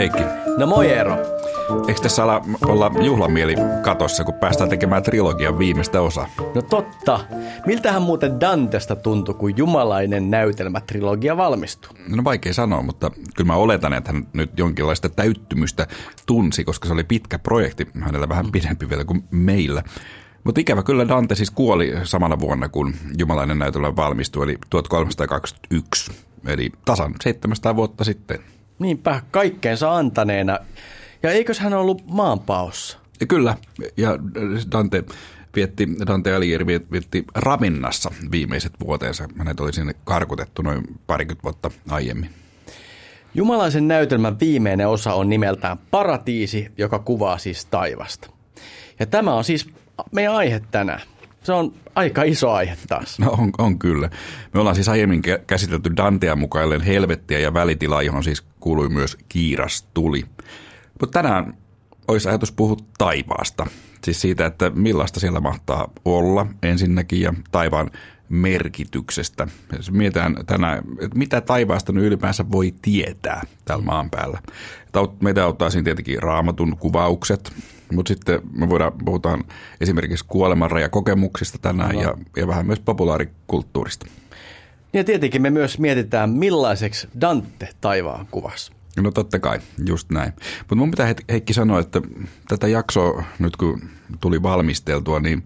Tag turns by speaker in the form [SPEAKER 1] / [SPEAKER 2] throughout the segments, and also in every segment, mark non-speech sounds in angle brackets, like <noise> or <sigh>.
[SPEAKER 1] Heikki.
[SPEAKER 2] No moi Eero.
[SPEAKER 1] Eikö tässä ala olla juhlamieli katossa, kun päästään tekemään trilogian viimeistä osaa?
[SPEAKER 2] No totta. Miltähän muuten Dantesta tuntui, kun jumalainen näytelmätrilogia valmistui?
[SPEAKER 1] No vaikea sanoa, mutta kyllä mä oletan, että hän nyt jonkinlaista täyttymystä tunsi, koska se oli pitkä projekti, hänellä vähän pidempi vielä kuin meillä. Mutta ikävä kyllä Dante siis kuoli samana vuonna, kun jumalainen näytelmä valmistui, eli 1321, eli tasan 700 vuotta sitten.
[SPEAKER 2] Niinpä, kaikkeensa antaneena. Ja eikös hän ollut maanpaossa?
[SPEAKER 1] Ja kyllä, ja Dante vietti, Dante Alighieri vietti Ravinnassa viimeiset vuoteensa. Hänet oli sinne karkotettu noin parikymmentä vuotta aiemmin.
[SPEAKER 2] Jumalaisen näytelmän viimeinen osa on nimeltään Paratiisi, joka kuvaa siis taivasta. Ja tämä on siis meidän aihe tänään. Se on aika iso aihe taas.
[SPEAKER 1] No on, on kyllä. Me ollaan siis aiemmin käsitelty Dantea mukailleen helvettiä ja välitilaa, johon siis kuului myös kiiras tuli. Mutta tänään olisi ajatus puhua taivaasta. Siis siitä, että millaista siellä mahtaa olla ensinnäkin ja taivaan merkityksestä. Jos mietitään tänään, että mitä taivaasta nyt ylipäänsä voi tietää täällä maan päällä. Meitä auttaa siinä tietenkin raamatun kuvaukset, mutta sitten me voidaan, puhutaan esimerkiksi kuolemanrajakokemuksista tänään ja, ja vähän myös populaarikulttuurista.
[SPEAKER 2] Ja tietenkin me myös mietitään, millaiseksi Dante taivaan kuvassa.
[SPEAKER 1] No totta kai, just näin. Mutta mun pitää Heikki sanoa, että tätä jaksoa nyt kun tuli valmisteltua, niin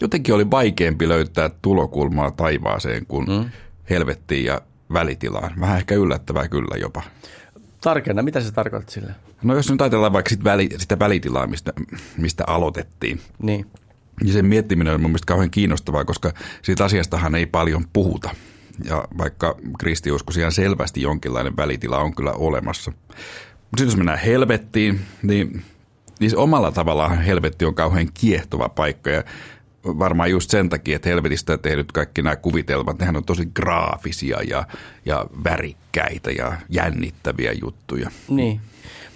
[SPEAKER 1] jotenkin oli vaikeampi löytää tulokulmaa taivaaseen kuin mm. helvettiin ja välitilaan. Vähän ehkä yllättävää kyllä jopa.
[SPEAKER 2] Tarkenna, mitä se tarkoittaa sille?
[SPEAKER 1] No jos nyt ajatellaan vaikka sitä, väli, sitä välitilaa, mistä, mistä aloitettiin.
[SPEAKER 2] Niin.
[SPEAKER 1] Niin sen miettiminen on mun mielestä kauhean kiinnostavaa, koska siitä asiastahan ei paljon puhuta. Ja vaikka kristiusko ihan selvästi jonkinlainen välitila on kyllä olemassa. Mutta sitten jos mennään helvettiin, niin, niin omalla tavallaan helvetti on kauhean kiehtova paikka. Ja varmaan just sen takia, että helvetistä tehdyt kaikki nämä kuvitelmat, nehän on tosi graafisia ja, ja värikkäitä ja jännittäviä juttuja.
[SPEAKER 2] Niin.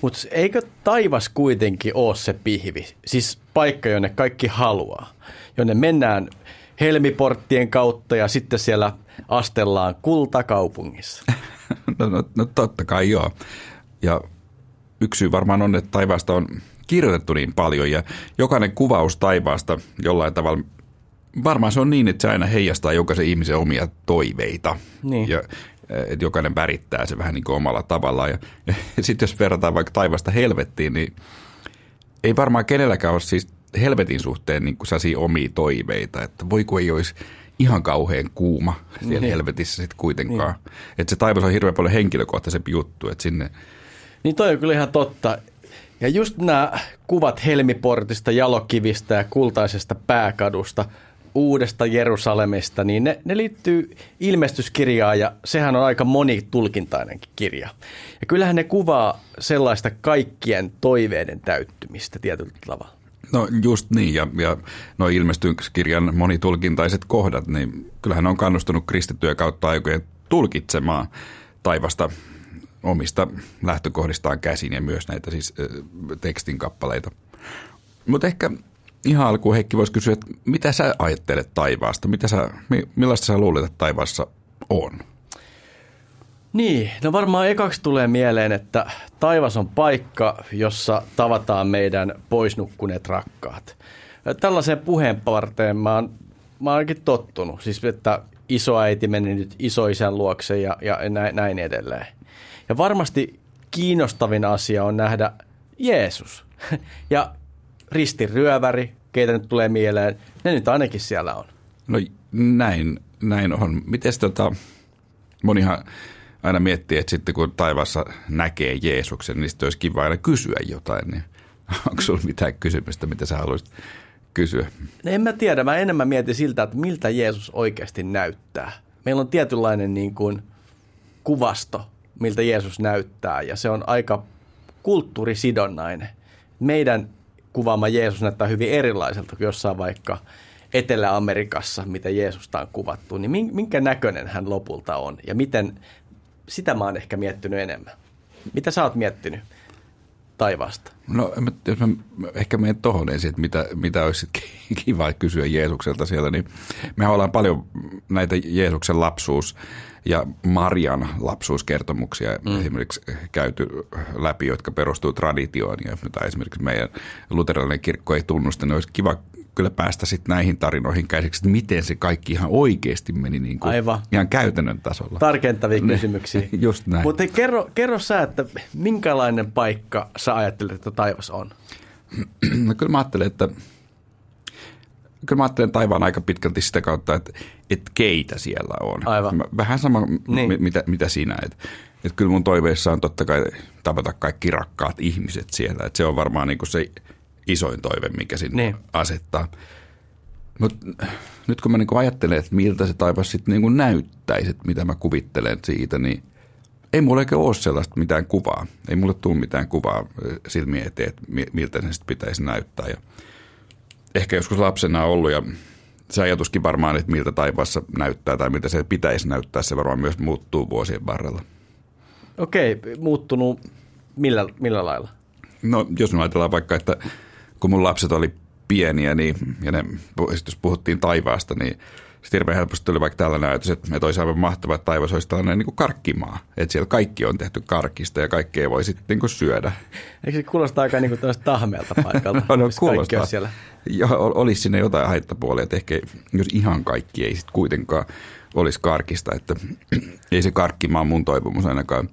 [SPEAKER 2] Mutta eikö taivas kuitenkin ole se pihvi? Siis paikka, jonne kaikki haluaa. Jonne mennään helmiporttien kautta ja sitten siellä astellaan kultakaupungissa. <laughs>
[SPEAKER 1] no, no, no totta kai joo. Ja yksi syy varmaan on, että taivaasta on kirjoitettu niin paljon ja jokainen kuvaus taivaasta jollain tavalla, varmaan se on niin, että se aina heijastaa jokaisen ihmisen omia toiveita.
[SPEAKER 2] Niin.
[SPEAKER 1] Ja, että jokainen värittää se vähän niin kuin omalla tavallaan. Ja, <laughs> ja sitten jos verrataan vaikka taivasta helvettiin, niin ei varmaan kenelläkään ole siis helvetin suhteen niin kuin omia toiveita, että voi kun ei olisi ihan kauhean kuuma siellä niin. helvetissä sitten kuitenkaan. Niin. Että se taivas on hirveän paljon henkilökohtaisempi juttu, että sinne...
[SPEAKER 2] Niin toi on kyllä ihan totta. Ja just nämä kuvat Helmiportista, Jalokivistä ja kultaisesta pääkadusta, uudesta Jerusalemista, niin ne, ne liittyy ilmestyskirjaan ja sehän on aika monitulkintainenkin kirja. Ja kyllähän ne kuvaa sellaista kaikkien toiveiden täyttymistä tietyllä tavalla.
[SPEAKER 1] No just niin, ja, ja nuo ilmestyskirjan monitulkintaiset kohdat, niin kyllähän on kannustunut kristittyjä kautta aikojen tulkitsemaan taivasta omista lähtökohdistaan käsin ja myös näitä siis tekstin kappaleita. Mutta ehkä ihan alkuun Heikki voisi kysyä, että mitä sä ajattelet taivaasta? Mitä sä, millaista sä luulet, että taivaassa on?
[SPEAKER 2] Niin, no varmaan ekaksi tulee mieleen, että taivas on paikka, jossa tavataan meidän poisnukkuneet rakkaat. Tällaiseen puheenparteen mä oon, mä oonkin tottunut, siis että isoäiti meni nyt isoisän luokse ja, ja näin, näin edelleen. Ja varmasti kiinnostavin asia on nähdä Jeesus <laughs> ja ristiryöväri, keitä nyt tulee mieleen, ne nyt ainakin siellä on.
[SPEAKER 1] No näin, näin on. Miten tota, monihan aina miettii, että sitten kun taivassa näkee Jeesuksen, niin sitten olisi kiva aina kysyä jotain. Niin <laughs> onko sinulla mitään kysymystä, mitä sä haluaisit kysyä?
[SPEAKER 2] No en mä tiedä. Mä enemmän mietin siltä, että miltä Jeesus oikeasti näyttää. Meillä on tietynlainen niin kuin kuvasto, miltä Jeesus näyttää, ja se on aika kulttuurisidonnainen. Meidän kuvaama Jeesus näyttää hyvin erilaiselta kuin jossain vaikka Etelä-Amerikassa, miten Jeesusta on kuvattu, niin minkä näköinen hän lopulta on ja miten, sitä mä oon ehkä miettinyt enemmän. Mitä sä oot miettinyt? taivaasta?
[SPEAKER 1] No jos mä ehkä menen tuohon ensin, että mitä, mitä olisi kiva kysyä Jeesukselta siellä, niin me ollaan paljon näitä Jeesuksen lapsuus ja Marian lapsuuskertomuksia mm. esimerkiksi käyty läpi, jotka perustuu traditioon ja tai esimerkiksi meidän luterilainen kirkko ei tunnusta, niin olisi kiva kyllä päästä sitten näihin tarinoihin käsiksi, että miten se kaikki ihan oikeasti meni niin kuin Aivan. ihan käytännön tasolla.
[SPEAKER 2] Tarkentavia <laughs> ne, kysymyksiä. <laughs>
[SPEAKER 1] Just näin.
[SPEAKER 2] Mutta kerro, kerro sä, että minkälainen paikka sä ajattelet, että taivas on? <clears throat>
[SPEAKER 1] No kyllä mä ajattelen, että kyllä mä ajattelen taivaan aika pitkälti sitä kautta, että, että keitä siellä on.
[SPEAKER 2] Aivan.
[SPEAKER 1] Vähän sama, niin. mitä, mitä sinä. Että, että kyllä mun toiveissa on totta kai tavata kaikki rakkaat ihmiset siellä. Että se on varmaan niin kuin se isoin toive, mikä sinne niin. asettaa. Mutta nyt kun mä niin ajattelen, että miltä se taivas sitten niin näyttäisi, että mitä mä kuvittelen siitä, niin ei mulla eikä ole sellaista mitään kuvaa. Ei mulle tule mitään kuvaa silmiä eteen, että miltä se sitten pitäisi näyttää. Ja ehkä joskus lapsena on ollut ja se ajatuskin varmaan, että miltä taivaassa näyttää tai miltä se pitäisi näyttää, se varmaan myös muuttuu vuosien varrella.
[SPEAKER 2] Okei, muuttunut millä, millä lailla?
[SPEAKER 1] No jos me ajatellaan vaikka, että kun mun lapset oli pieniä niin, ja ne, jos puhuttiin taivaasta, niin sitten hirveän helposti tuli vaikka tällainen ajatus, että me olisi aivan mahtava, että taivas olisi tällainen niin kuin karkkimaa. Että siellä kaikki on tehty karkista ja kaikkea voi sitten niin kuin syödä.
[SPEAKER 2] Eikö se kuulosta aika niin kuin tahmeelta paikalta, <laughs>
[SPEAKER 1] no, no, kuulostaa. siellä? Ja olisi sinne jotain haittapuolia, että ehkä jos ihan kaikki ei sitten kuitenkaan olisi karkista, että <clears throat> ei se karkkimaa mun toivomus ainakaan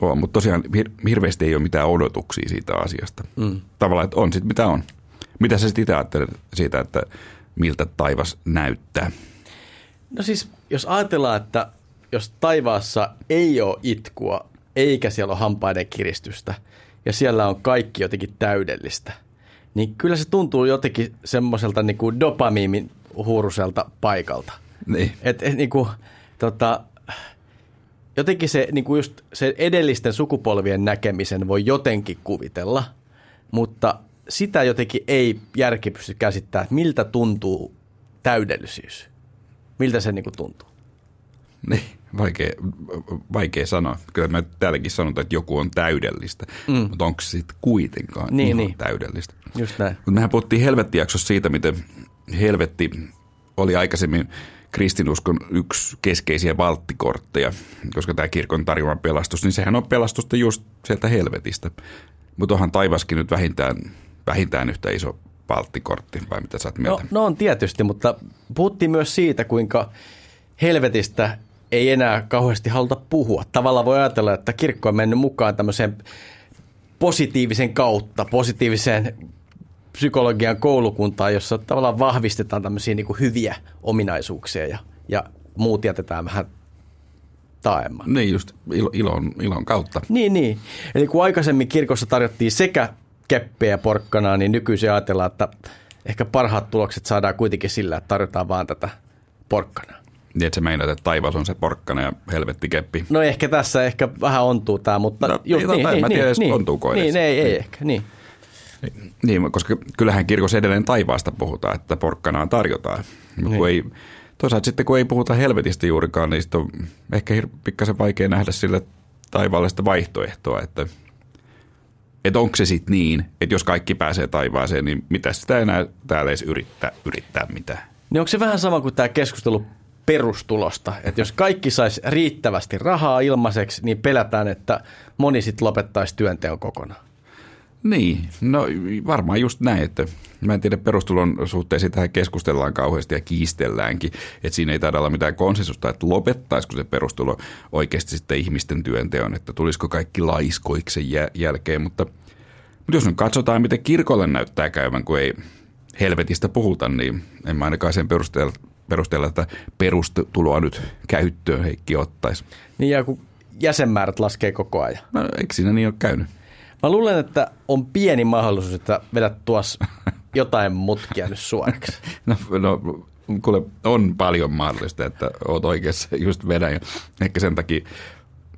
[SPEAKER 1] ole. Mutta tosiaan hir- hirveästi ei ole mitään odotuksia siitä asiasta. Mm. Tavallaan, että on sitten mitä on. Mitä sä sitten itse ajattelet siitä, että miltä taivas näyttää?
[SPEAKER 2] No siis, jos ajatellaan, että jos taivaassa ei ole itkua, eikä siellä ole hampaiden kiristystä, ja siellä on kaikki jotenkin täydellistä, niin kyllä se tuntuu jotenkin semmoiselta niin kuin dopamiimin huuruselta paikalta.
[SPEAKER 1] Niin.
[SPEAKER 2] Et, et, niin kuin, tota, jotenkin se, niin kuin just se edellisten sukupolvien näkemisen voi jotenkin kuvitella, mutta sitä jotenkin ei järki pysty käsittämään, että miltä tuntuu täydellisyys. Miltä se niin kuin tuntuu?
[SPEAKER 1] Niin, vaikea, vaikea sanoa. Kyllä me täälläkin sanotaan, että joku on täydellistä, mm. mutta onko se sitten kuitenkaan niin, ihan niin. täydellistä?
[SPEAKER 2] Just näin.
[SPEAKER 1] Mutta mehän puhuttiin helvettijaksossa siitä, miten helvetti oli aikaisemmin kristinuskon yksi keskeisiä valttikortteja, koska tämä kirkon tarjoama pelastus, niin sehän on pelastusta just sieltä helvetistä. Mutta onhan taivaskin nyt vähintään, vähintään yhtä iso valttikortti, vai mitä sä oot
[SPEAKER 2] mieltä? No, no on tietysti, mutta puhuttiin myös siitä, kuinka helvetistä ei enää kauheasti haluta puhua. Tavallaan voi ajatella, että kirkko on mennyt mukaan tämmöiseen positiivisen kautta, positiiviseen psykologian koulukuntaa, jossa tavallaan vahvistetaan tämmöisiä niin kuin hyviä ominaisuuksia ja, ja muut jätetään vähän taaemman.
[SPEAKER 1] Niin just ilo, ilon, ilon kautta.
[SPEAKER 2] Niin, niin. Eli kun aikaisemmin kirkossa tarjottiin sekä keppejä ja porkkanaa, niin nykyisin ajatellaan, että ehkä parhaat tulokset saadaan kuitenkin sillä, että tarjotaan vaan tätä porkkanaa.
[SPEAKER 1] Niin, että se meinaat, että taivas on se porkkana ja helvetti keppi.
[SPEAKER 2] No ehkä tässä ehkä vähän ontuu tämä, mutta...
[SPEAKER 1] No, ju, niin, niin, niin, mä tiedän, niin, niin, ontuuko
[SPEAKER 2] edes. Niin, ei, ei niin. ehkä, niin.
[SPEAKER 1] Niin, koska kyllähän kirkossa edelleen taivaasta puhutaan, että porkkanaa tarjotaan. Niin. Kun ei, toisaalta sitten kun ei puhuta helvetistä juurikaan, niin on ehkä pikkasen vaikea nähdä sille taivaallista vaihtoehtoa, että, että onko se sitten niin, että jos kaikki pääsee taivaaseen, niin mitä sitä enää täällä edes yrittää, yrittää mitään.
[SPEAKER 2] Niin onko se vähän sama kuin tämä keskustelu perustulosta, että jos kaikki saisi riittävästi rahaa ilmaiseksi, niin pelätään, että moni sitten lopettaisi työnteon kokonaan.
[SPEAKER 1] Niin, no varmaan just näin, että mä en tiedä perustulon suhteisiin tähän keskustellaan kauheasti ja kiistelläänkin, että siinä ei taida olla mitään konsensusta, että lopettaisiko se perustulo oikeasti sitten ihmisten työnteon, että tulisiko kaikki laiskoiksi jälkeen, mutta, mutta jos nyt katsotaan, miten kirkolle näyttää käyvän, kun ei helvetistä puhuta, niin en mä ainakaan sen perusteella, perusteella että perustuloa nyt käyttöön Heikki ottaisi.
[SPEAKER 2] Niin ja kun jäsenmäärät laskee koko ajan.
[SPEAKER 1] No eikö siinä niin ole käynyt?
[SPEAKER 2] Mä luulen, että on pieni mahdollisuus, että vedät tuossa <laughs> jotain mutkia nyt suoraksi. <laughs>
[SPEAKER 1] No, no kuule, on paljon mahdollista, että oot oikeassa just vedän. Ehkä sen takia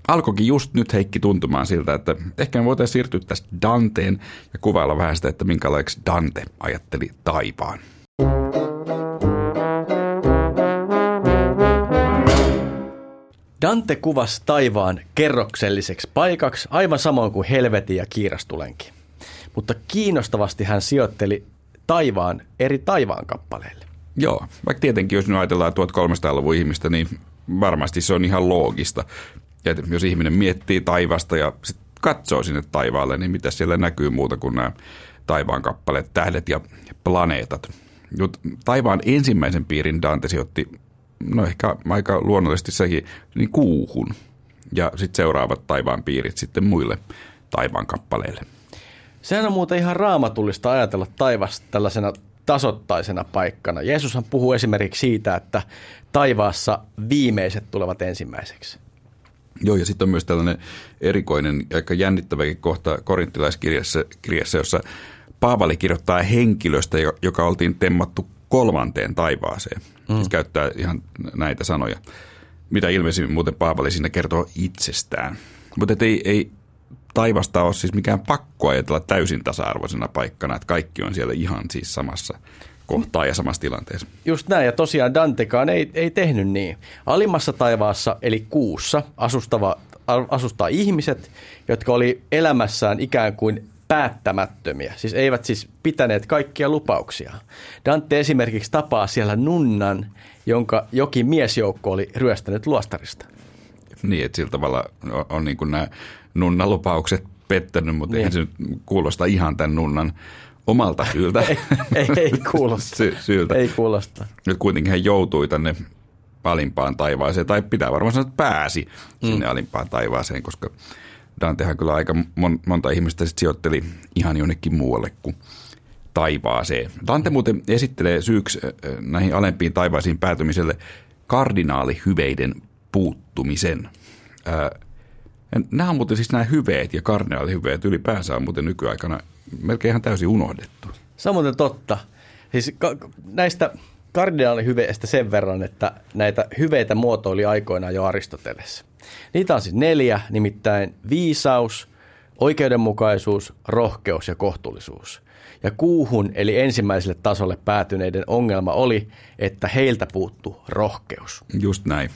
[SPEAKER 1] alkoikin just nyt Heikki tuntumaan siltä, että ehkä me voitaisiin siirtyä tästä Danteen ja kuvailla vähän sitä, että minkälaiseksi Dante ajatteli taivaan.
[SPEAKER 2] Dante kuvasi taivaan kerrokselliseksi paikaksi aivan samoin kuin helvetin ja kiirastulenkin. mutta kiinnostavasti hän sijoitteli taivaan eri taivaan kappaleille.
[SPEAKER 1] Joo, vaikka tietenkin jos nyt ajatellaan 1300-luvun ihmistä, niin varmasti se on ihan loogista. Ja jos ihminen miettii taivasta ja sit katsoo sinne taivaalle, niin mitä siellä näkyy muuta kuin nämä taivaan kappaleet, tähdet ja planeetat. Taivaan ensimmäisen piirin Dante sijoitti, no ehkä aika luonnollisesti sekin, niin kuuhun. Ja sitten seuraavat taivaan piirit sitten muille taivaan kappaleille.
[SPEAKER 2] Sehän on muuten ihan raamatullista ajatella taivasta tällaisena tasottaisena paikkana. Jeesushan puhuu esimerkiksi siitä, että taivaassa viimeiset tulevat ensimmäiseksi.
[SPEAKER 1] Joo, ja sitten on myös tällainen erikoinen, aika jännittäväkin kohta korinttilaiskirjassa, kirjassa, jossa Paavali kirjoittaa henkilöstä, joka oltiin temmattu kolmanteen taivaaseen. Mm. Siis käyttää ihan näitä sanoja, mitä ilmeisimmin muuten Paavali siinä kertoo itsestään. Mutta ei, ei taivasta ole siis mikään pakko ajatella täysin tasa-arvoisena paikkana, että kaikki on siellä ihan siis samassa kohtaa ja samassa tilanteessa.
[SPEAKER 2] Just näin, ja tosiaan Dantekaan ei, ei tehnyt niin. Alimmassa taivaassa, eli kuussa, asustava, asustaa ihmiset, jotka oli elämässään ikään kuin päättämättömiä, siis eivät siis pitäneet kaikkia lupauksia. Dante esimerkiksi tapaa siellä nunnan, jonka jokin miesjoukko oli ryöstänyt luostarista.
[SPEAKER 1] Niin, että sillä tavalla on, on niin kuin nämä nunnalupaukset pettänyt, mutta niin. eihän se nyt kuulosta ihan tämän nunnan omalta syyltä.
[SPEAKER 2] ei, <laughs> ei, ei kuulosta. Sy- syyltä. Ei kuulosta.
[SPEAKER 1] Nyt kuitenkin hän joutui tänne alimpaan taivaaseen, tai pitää varmaan sanoa, että pääsi mm. sinne alimpaan taivaaseen, koska Dantehan kyllä aika mon- monta ihmistä sit sijoitteli ihan jonnekin muualle kuin taivaaseen. Dante muuten esittelee syyksi näihin alempiin taivaisiin päätymiselle kardinaalihyveiden puuttumisen. Nämä on muuten siis nämä hyveet ja kardinaalihyveet ylipäänsä on muuten nykyaikana melkein ihan täysin unohdettu.
[SPEAKER 2] Muuten totta. Siis ka- näistä kardinaalihyveistä sen verran, että näitä hyveitä muotoili aikoinaan jo Aristoteles. Niitä on siis neljä, nimittäin viisaus, oikeudenmukaisuus, rohkeus ja kohtuullisuus. Ja kuuhun eli ensimmäiselle tasolle päätyneiden ongelma oli, että heiltä puuttu rohkeus.
[SPEAKER 1] Just näin.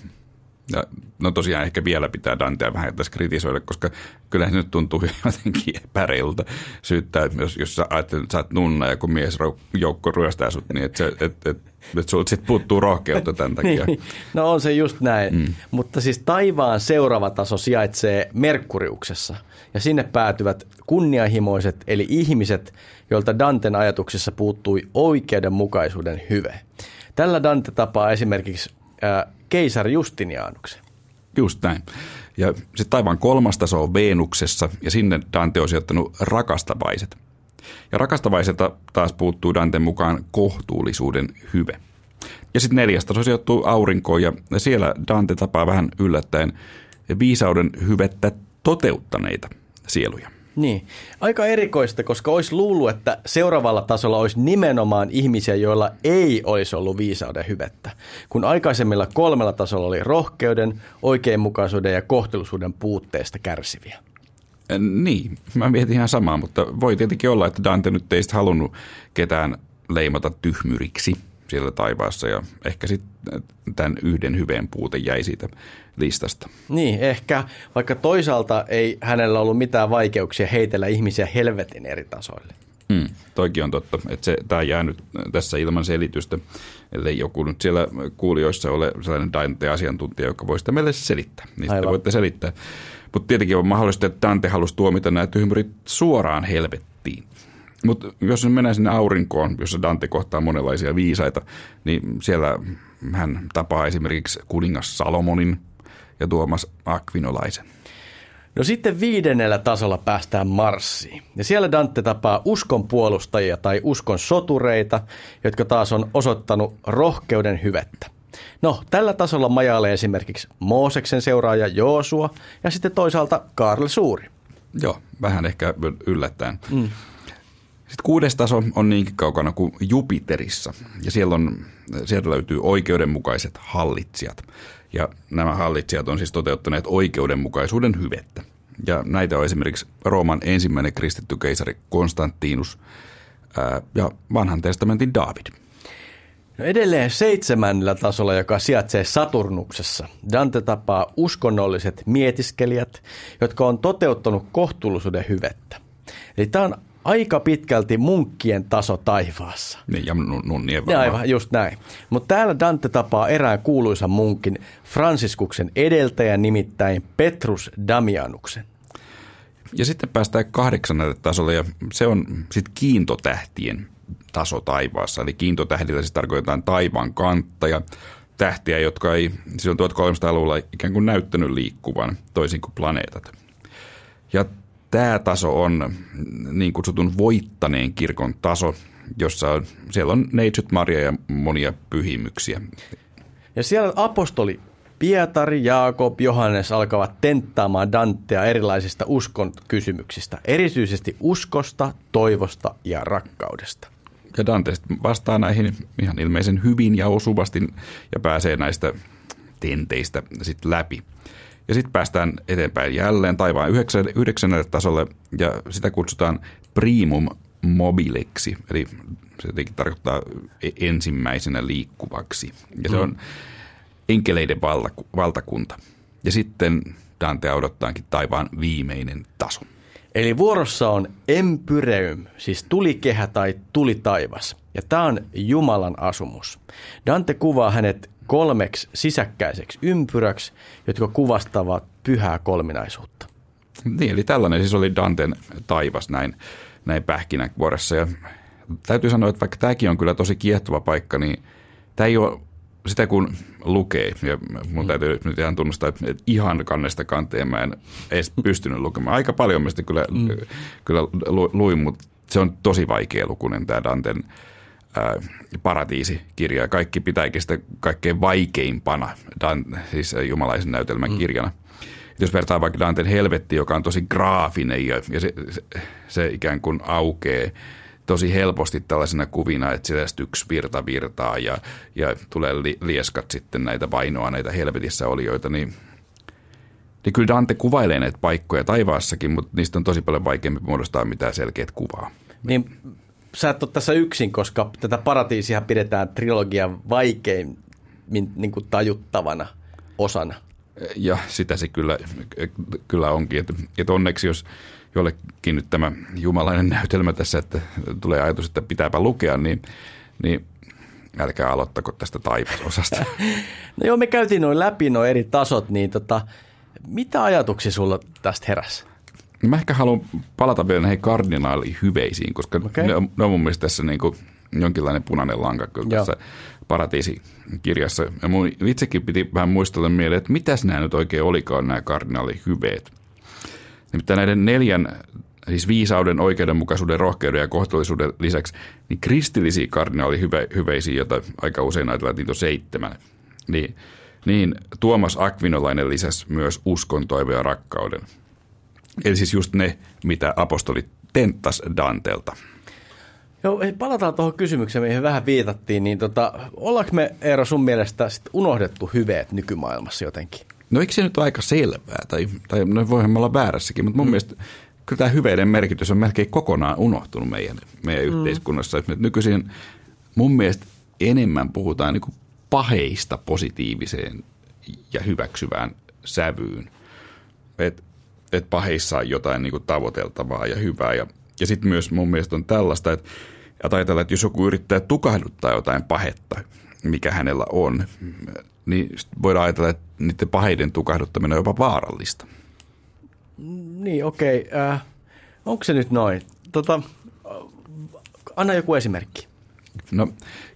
[SPEAKER 1] Ja, no tosiaan ehkä vielä pitää Dantea vähän tässä kritisoida, koska kyllähän se nyt tuntuu <laughs> jotenkin epäreilulta syyttää, jos, jos sä ajattelet, että sä oot nunna ja kun mies joukko ryöstää sut, niin että et, et, et sulta sitten puuttuu rohkeutta tämän takia. <laughs>
[SPEAKER 2] Niin. no on se just näin. Mm. Mutta siis taivaan seuraava taso sijaitsee Merkuriuksessa ja sinne päätyvät kunnianhimoiset eli ihmiset, joilta Danten ajatuksessa puuttui oikeudenmukaisuuden hyve. Tällä Dante tapaa esimerkiksi äh, keisari Justinianuksen.
[SPEAKER 1] Just näin. Ja sitten taivaan kolmas taso on Veenuksessa ja sinne Dante on sijoittanut rakastavaiset. Ja rakastavaiselta taas puuttuu Dante mukaan kohtuullisuuden hyve. Ja sitten neljäs taso sijoittuu aurinkoon ja siellä Dante tapaa vähän yllättäen viisauden hyvettä toteuttaneita sieluja.
[SPEAKER 2] Niin, aika erikoista, koska olisi luullut, että seuraavalla tasolla olisi nimenomaan ihmisiä, joilla ei olisi ollut viisauden hyvettä. Kun aikaisemmilla kolmella tasolla oli rohkeuden, oikeinmukaisuuden ja kohtellisuuden puutteesta kärsiviä.
[SPEAKER 1] Niin, mä mietin ihan samaa, mutta voi tietenkin olla, että Dante nyt ei halunnut ketään leimata tyhmyriksi siellä taivaassa ja ehkä sitten tämän yhden hyveen puute jäi siitä listasta.
[SPEAKER 2] Niin, ehkä vaikka toisaalta ei hänellä ollut mitään vaikeuksia heitellä ihmisiä helvetin eri tasoille.
[SPEAKER 1] Mm, toikin on totta, että se, tämä jää nyt tässä ilman selitystä, ellei joku nyt siellä kuulijoissa ole sellainen Dante-asiantuntija, joka voi sitä meille selittää. Niin sitten voitte selittää. Mutta tietenkin on mahdollista, että Dante halusi tuomita nämä tyhmyrit suoraan helvettiin. Mutta jos mennään sinne aurinkoon, jossa Dante kohtaa monenlaisia viisaita, niin siellä hän tapaa esimerkiksi kuningas Salomonin, ja Tuomas Akvinolaisen.
[SPEAKER 2] No sitten viidennellä tasolla päästään Marsiin. Ja siellä Dante tapaa uskon puolustajia tai uskon sotureita, jotka taas on osoittanut rohkeuden hyvettä. No, tällä tasolla majailee esimerkiksi Mooseksen seuraaja Joosua ja sitten toisaalta Karl Suuri.
[SPEAKER 1] Joo, vähän ehkä yllättäen. Mm. Sitten kuudes taso on niinkin kaukana kuin Jupiterissa ja siellä, on, sieltä löytyy oikeudenmukaiset hallitsijat. Ja nämä hallitsijat on siis toteuttaneet oikeudenmukaisuuden hyvettä. Ja näitä on esimerkiksi Rooman ensimmäinen kristitty keisari Konstantinus ää, ja vanhan testamentin David.
[SPEAKER 2] No edelleen seitsemännellä tasolla, joka sijaitsee Saturnuksessa, Dante tapaa uskonnolliset mietiskelijät, jotka on toteuttanut kohtuullisuuden hyvettä. Eli tämä on aika pitkälti munkkien taso taivaassa.
[SPEAKER 1] Niin, ja nunnien
[SPEAKER 2] Ja
[SPEAKER 1] varmaan.
[SPEAKER 2] aivan, just näin. Mutta täällä Dante tapaa erään kuuluisan munkin Franciskuksen edeltäjän nimittäin Petrus Damianuksen.
[SPEAKER 1] Ja sitten päästään kahdeksannelle tasolle ja se on sitten kiintotähtien taso taivaassa. Eli kiintotähdillä siis tarkoitetaan taivaan kantta ja tähtiä, jotka ei silloin 1300-luvulla ikään kuin näyttänyt liikkuvan toisin kuin planeetat. Ja tämä taso on niin kutsutun voittaneen kirkon taso, jossa on, siellä on neitsyt Maria ja monia pyhimyksiä.
[SPEAKER 2] Ja siellä apostoli Pietari, Jaakob, Johannes alkavat tenttaamaan Dantea erilaisista uskon kysymyksistä, erityisesti uskosta, toivosta ja rakkaudesta.
[SPEAKER 1] Ja Dante vastaa näihin ihan ilmeisen hyvin ja osuvasti ja pääsee näistä tenteistä sitten läpi. Ja sitten päästään eteenpäin jälleen taivaan yhdeksännelle, yhdeksännelle tasolle ja sitä kutsutaan primum mobileksi, eli se jotenkin tarkoittaa e- ensimmäisenä liikkuvaksi. Ja se on enkeleiden valtaku- valtakunta. Ja sitten Dante odottaankin taivaan viimeinen taso.
[SPEAKER 2] Eli vuorossa on empyreum, siis tulikehä tai tulitaivas. Ja tämä on Jumalan asumus. Dante kuvaa hänet kolmeksi sisäkkäiseksi ympyräksi, jotka kuvastavat pyhää kolminaisuutta.
[SPEAKER 1] Niin, eli tällainen siis oli Danten taivas näin, näin pähkinänkuoressa. Ja täytyy sanoa, että vaikka tämäkin on kyllä tosi kiehtova paikka, niin tämä ei ole sitä kun lukee, ja mun täytyy nyt ihan tunnustaa, että ihan kannesta kanteen mä en edes pystynyt lukemaan. Aika paljon mä sitä kyllä, mm. kyllä lu- luin, mutta se on tosi vaikea lukunen tämä Danten ää, paratiisikirja. Kaikki pitääkin sitä kaikkein vaikeimpana, Dan, siis jumalaisen näytelmän mm. kirjana. Jos vertaa vaikka Danten helvetti, joka on tosi graafinen ja, ja se, se, se ikään kuin aukeaa tosi helposti tällaisena kuvina, että siellä yksi virta virtaa ja, ja tulee li, lieskat sitten näitä vainoa, näitä helvetissä olijoita, niin, niin kyllä Dante kuvailee näitä paikkoja taivaassakin, mutta niistä on tosi paljon vaikeampi muodostaa mitään selkeät kuvaa.
[SPEAKER 2] Niin sä et ole tässä yksin, koska tätä paratiisia pidetään trilogian vaikeimmin niin kuin tajuttavana osana.
[SPEAKER 1] Ja sitä se kyllä, kyllä onkin, että, että onneksi jos jollekin nyt tämä jumalainen näytelmä tässä, että tulee ajatus, että pitääpä lukea, niin, niin älkää aloittako tästä taivasosasta. <laughs>
[SPEAKER 2] No joo, me käytiin noin läpi noin eri tasot, niin tota, mitä ajatuksia sulla tästä heräsi?
[SPEAKER 1] No mä ehkä haluan palata vielä näihin kardinaalihyveisiin, koska okay. ne, on, ne on mun mielestä tässä niin kuin jonkinlainen punainen lanka tässä paratiisikirjassa. Ja mun itsekin piti vähän muistella mieleen, että mitäs nämä nyt oikein olikaan nämä kardinaalihyveet. Nimittäin näiden neljän, siis viisauden, oikeudenmukaisuuden, rohkeuden ja kohtuullisuuden lisäksi, niin kristillisiä kardinaalihyveisiä, joita aika usein ajatellaan, että niitä on seitsemän, niin, niin Tuomas Akvinolainen lisäsi myös uskon, toivon ja rakkauden. Eli siis just ne, mitä apostolit tenttas Dantelta.
[SPEAKER 2] Joo, palataan tuohon kysymykseen, mihin vähän viitattiin. Niin tota, ollaanko me, Eero, sun mielestä sit unohdettu hyveet nykymaailmassa jotenkin?
[SPEAKER 1] No eikö se nyt ole aika selvää, tai, tai no voihan me olla väärässäkin, mutta mun mm. mielestä kyllä tämä hyveiden merkitys on melkein kokonaan unohtunut meidän, meidän mm. yhteiskunnassa. Että nykyisin mun mielestä enemmän puhutaan niin paheista positiiviseen ja hyväksyvään sävyyn. Että et paheissa on jotain niin tavoiteltavaa ja hyvää. Ja, ja sitten myös mun mielestä on tällaista, että, että ajatellaan, että jos joku yrittää tukahduttaa jotain pahetta, mikä hänellä on, niin voidaan ajatella, että niiden paheiden tukahduttaminen on jopa vaarallista.
[SPEAKER 2] Niin, okei. Okay. Äh, onko se nyt noin? Tota, anna joku esimerkki.
[SPEAKER 1] No,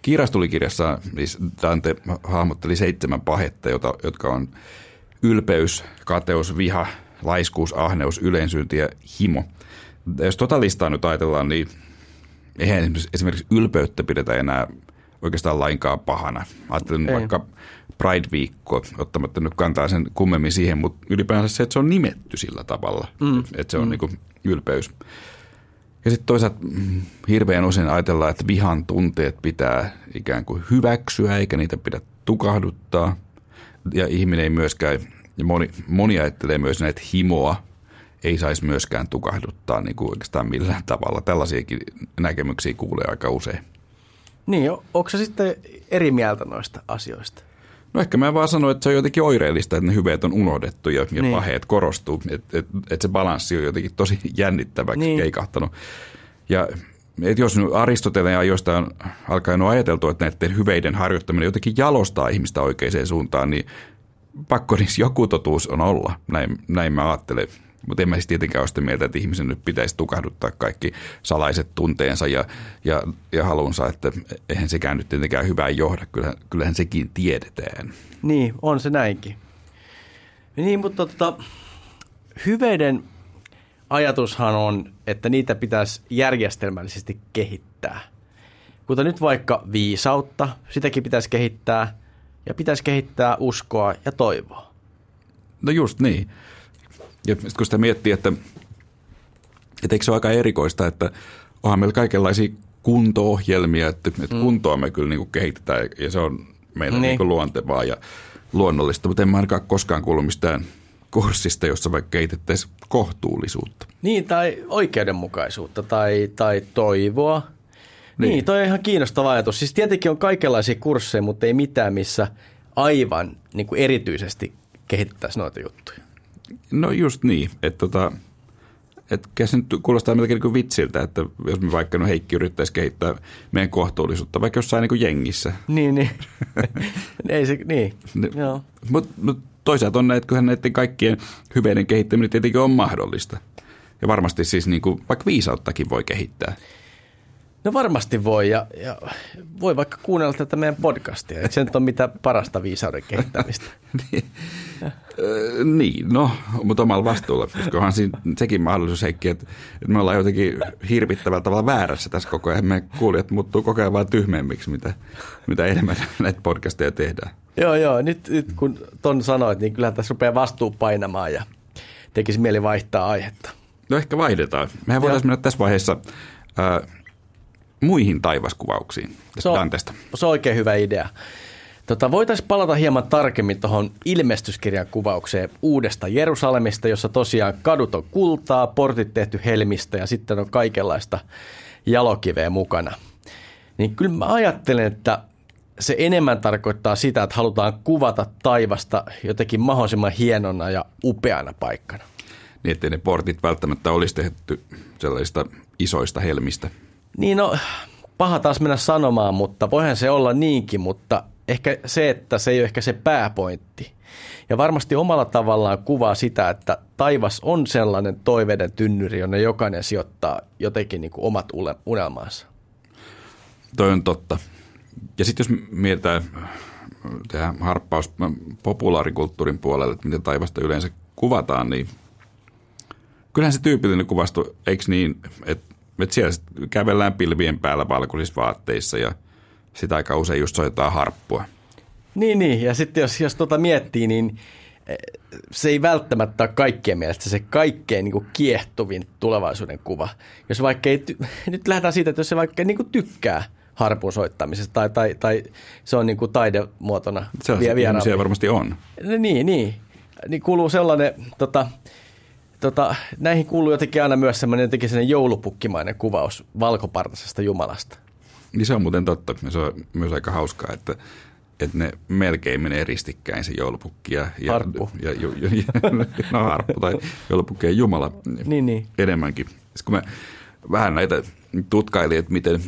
[SPEAKER 1] Kiirastulikirjassa siis Dante hahmotteli seitsemän pahetta, jota, jotka on ylpeys, kateus, viha, laiskuus, ahneus, yleensynti ja himo. Jos tota listaa nyt ajatellaan, niin eihän esimerkiksi, ylpeyttä pidetä enää oikeastaan lainkaan pahana. Ajattelin
[SPEAKER 2] Ei.
[SPEAKER 1] vaikka Pride-viikko, ottamatta nyt kantaa sen kummemmin siihen, mutta ylipäänsä se, että se on nimetty sillä tavalla, mm. että se on mm. niin ylpeys. Ja sitten toisaalta mm, hirveän usein ajatellaan, että vihan tunteet pitää ikään kuin hyväksyä, eikä niitä pidä tukahduttaa. Ja ihminen ei myöskään, ja moni, moni ajattelee myös näin, että himoa ei saisi myöskään tukahduttaa niin kuin oikeastaan millään tavalla. Tällaisiakin näkemyksiä kuulee aika usein.
[SPEAKER 2] Niin, onko se sitten eri mieltä noista asioista?
[SPEAKER 1] No ehkä mä vaan sanoin, että se on jotenkin oireellista, että ne hyveet on unohdettu ja, ja
[SPEAKER 2] Niin.
[SPEAKER 1] paheet korostuu. Että et, et se balanssi on jotenkin tosi jännittäväksi
[SPEAKER 2] Niin.
[SPEAKER 1] niin. keikahtanut. Ja et jos Aristoteleen ajoista on alkanut ajateltu, että näiden hyveiden harjoittaminen jotenkin jalostaa ihmistä oikeaan suuntaan, niin pakko niissä joku totuus on olla, näin, näin mä ajattelen. Mutta en mä siis tietenkään ole sitä mieltä, että ihmisen nyt pitäisi tukahduttaa kaikki salaiset tunteensa ja, ja, ja halunsa, että eihän sekään nyt tietenkään hyvää johda. Kyllähän, kyllähän sekin tiedetään.
[SPEAKER 2] Niin, on se näinkin. Niin, mutta tota, hyveiden ajatushan on, että niitä pitäisi järjestelmällisesti kehittää. Kuten nyt vaikka viisautta, sitäkin pitäisi kehittää ja pitäisi kehittää uskoa ja toivoa.
[SPEAKER 1] No just niin. Ja sitten kun sitä miettii, että, että eikö se ole aika erikoista, että onhan meillä kaikenlaisia kunto-ohjelmia, että, että mm. kuntoa me kyllä niin kuin kehitetään ja se on meillä niin. Niin kuin luontevaa ja luonnollista, mutta en mä ainakaan koskaan kuullut mistään kurssista, jossa vaikka kehitettäisiin kohtuullisuutta.
[SPEAKER 2] Niin, tai oikeudenmukaisuutta tai, tai toivoa. Niin. niin, toi on ihan kiinnostava ajatus. Siis tietenkin on kaikenlaisia kursseja, mutta ei mitään, missä aivan niin kuin erityisesti kehitettäisiin noita juttuja.
[SPEAKER 1] No just niin, että tota, että se nyt kuulostaa melkein niin vitsiltä, että jos me vaikka no Heikki yrittäisi kehittää meidän kohtuullisuutta, vaikka jossain niin kuin jengissä.
[SPEAKER 2] Niin, niin. <laughs> Ei se, niin.
[SPEAKER 1] Mutta mut toisaalta on näitä, kyllähän näiden kaikkien hyveiden kehittäminen tietenkin on mahdollista. Ja varmasti siis niin kuin, vaikka viisauttakin voi kehittää.
[SPEAKER 2] No varmasti voi ja, ja voi vaikka kuunnella tätä meidän podcastia. Eikö se nyt ole mitä parasta viisauden kehittämistä? <laughs>
[SPEAKER 1] niin. niin, no, mutta omalla vastuulla, koska onhan siinä sekin mahdollisuus, Heikki, että, että me ollaan jotenkin hirvittävällä tavalla väärässä tässä koko ajan. Me kuulijat muuttuu koko ajan vaan tyhmemmiksi, mitä, mitä enemmän <laughs> näitä podcasteja tehdään.
[SPEAKER 2] Joo, joo. Nyt, nyt kun ton sanoit, niin kyllähän tässä rupeaa vastuu painamaan ja tekisi mieli vaihtaa aihetta.
[SPEAKER 1] No ehkä vaihdetaan. Mehän voitaisiin mennä tässä vaiheessa äh, muihin taivaskuvauksiin
[SPEAKER 2] se on, Dantesta. Se on oikein hyvä idea. Tota, Voitaisiin palata hieman tarkemmin tuohon ilmestyskirjan kuvaukseen uudesta Jerusalemista, jossa tosiaan kadut on kultaa, portit tehty helmistä ja sitten on kaikenlaista jalokiveä mukana. Niin kyllä mä ajattelen, että se enemmän tarkoittaa sitä, että halutaan kuvata taivasta jotenkin mahdollisimman hienona ja upeana paikkana.
[SPEAKER 1] Niin, ettei ne portit välttämättä olisi tehty sellaista isoista helmistä.
[SPEAKER 2] Niin no, paha taas mennä sanomaan, mutta voihan se olla niinkin, mutta ehkä se, että se ei ole ehkä se pääpointti. Ja varmasti omalla tavallaan kuvaa sitä, että taivas on sellainen toiveiden tynnyri, jonne jokainen sijoittaa jotenkin niin kuin omat unelmansa.
[SPEAKER 1] Toi on totta. Ja sitten jos mietitään tehdään harppaus populaarikulttuurin puolelle, että miten taivasta yleensä kuvataan, niin kyllähän se tyypillinen kuvasto, eikö niin, että, että siellä kävellään pilvien päällä valkoisissa vaatteissa ja sitä aika usein just soitetaan harppua.
[SPEAKER 2] Niin, niin. ja sitten jos, jos tuota miettii, niin eh, se ei välttämättä ole kaikkien mielestä se kaikkein niin kuin kiehtovin tulevaisuuden kuva. Jos vaikka ei, <laughs> nyt lähdetään siitä, että jos se vaikka niin kuin tykkää – harpun soittamisesta tai, tai, tai se on niin kuin taidemuotona
[SPEAKER 1] Sellaisia vie, varmasti on.
[SPEAKER 2] Niin, niin. Niin kuuluu sellainen, tota, tota, näihin kuuluu jotenkin aina myös sellainen jotenkin sellainen joulupukkimainen kuvaus valkopartaisesta Jumalasta.
[SPEAKER 1] Niin se on muuten totta. Se on myös aika hauskaa, että, että ne melkein menee ristikkäin se joulupukki ja, ja,
[SPEAKER 2] harppu.
[SPEAKER 1] Ja, ja, ja, ja, no harppu tai joulupukki ja Jumala
[SPEAKER 2] niin, niin.
[SPEAKER 1] enemmänkin. Sitten kun mä vähän näitä tutkailin, että miten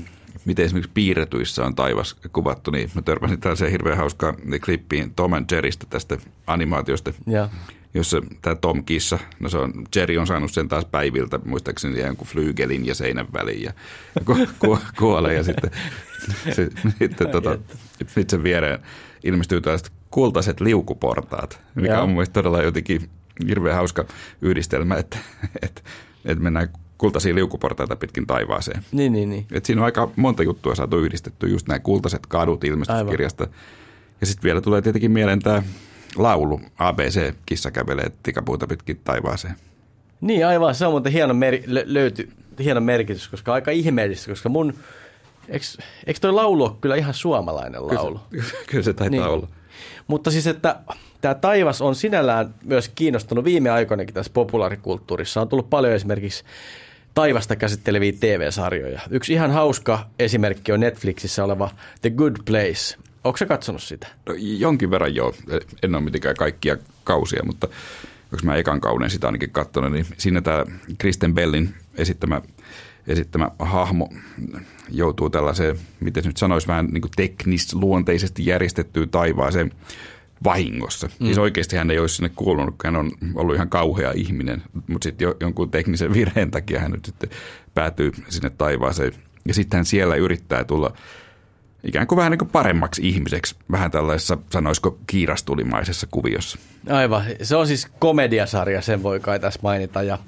[SPEAKER 1] miten esimerkiksi piirretyissä on taivas kuvattu, niin mä törmäsin tällaiseen hirveän hauskaan klippiin Tom and Jerrystä tästä animaatiosta, ja. Jossa tämä Tom Kissa, no se on, Jerry on saanut sen taas päiviltä, muistaakseni jonkun flygelin ja seinän väliin ja ku, ku, kuolee ja sitten, se, sitten tota, sit sen viereen ilmestyy tällaiset kultaiset liukuportaat, mikä ja. on mun todella jotenkin hirveän hauska yhdistelmä, että, että, että mennään kultaisia liukuportaita pitkin taivaaseen.
[SPEAKER 2] Niin, niin, niin.
[SPEAKER 1] Et siinä on aika monta juttua saatu yhdistetty, just nämä kultaiset kadut ilmestyskirjasta. Aivan. Ja sitten vielä tulee tietenkin mieleen tämä laulu ABC, kissa kävelee tikapuuta pitkin taivaaseen.
[SPEAKER 2] Niin aivan, se on muuten hieno, mer- löyty, hieno merkitys, koska aika ihmeellistä, koska mun, eikö, eikö toi laulu ole kyllä ihan suomalainen laulu?
[SPEAKER 1] Kyllä se, <laughs> kyllä se taitaa niin. olla.
[SPEAKER 2] Mutta siis, että tämä taivas on sinällään myös kiinnostunut viime aikoinakin tässä populaarikulttuurissa. On tullut paljon esimerkiksi taivasta käsitteleviä TV-sarjoja. Yksi ihan hauska esimerkki on Netflixissä oleva The Good Place. Onko se katsonut sitä?
[SPEAKER 1] No, jonkin verran joo. En ole mitenkään kaikkia kausia, mutta onko mä ekan kauden sitä ainakin katsonut, niin siinä tämä Kristen Bellin esittämä esittämä hahmo joutuu tällaiseen, miten nyt sanoisi, vähän niin teknisluonteisesti järjestettyyn taivaaseen vahingossa. Mm. Siis oikeasti hän ei olisi sinne kuulunut, hän on ollut ihan kauhea ihminen, mutta sitten jonkun teknisen virheen takia hän nyt sitten päätyy sinne taivaaseen. Ja sitten hän siellä yrittää tulla ikään kuin vähän niin kuin paremmaksi ihmiseksi, vähän tällaisessa, sanoisiko, kiirastulimaisessa kuviossa.
[SPEAKER 2] Aivan. Se on siis komediasarja, sen voi kai tässä mainita. Ja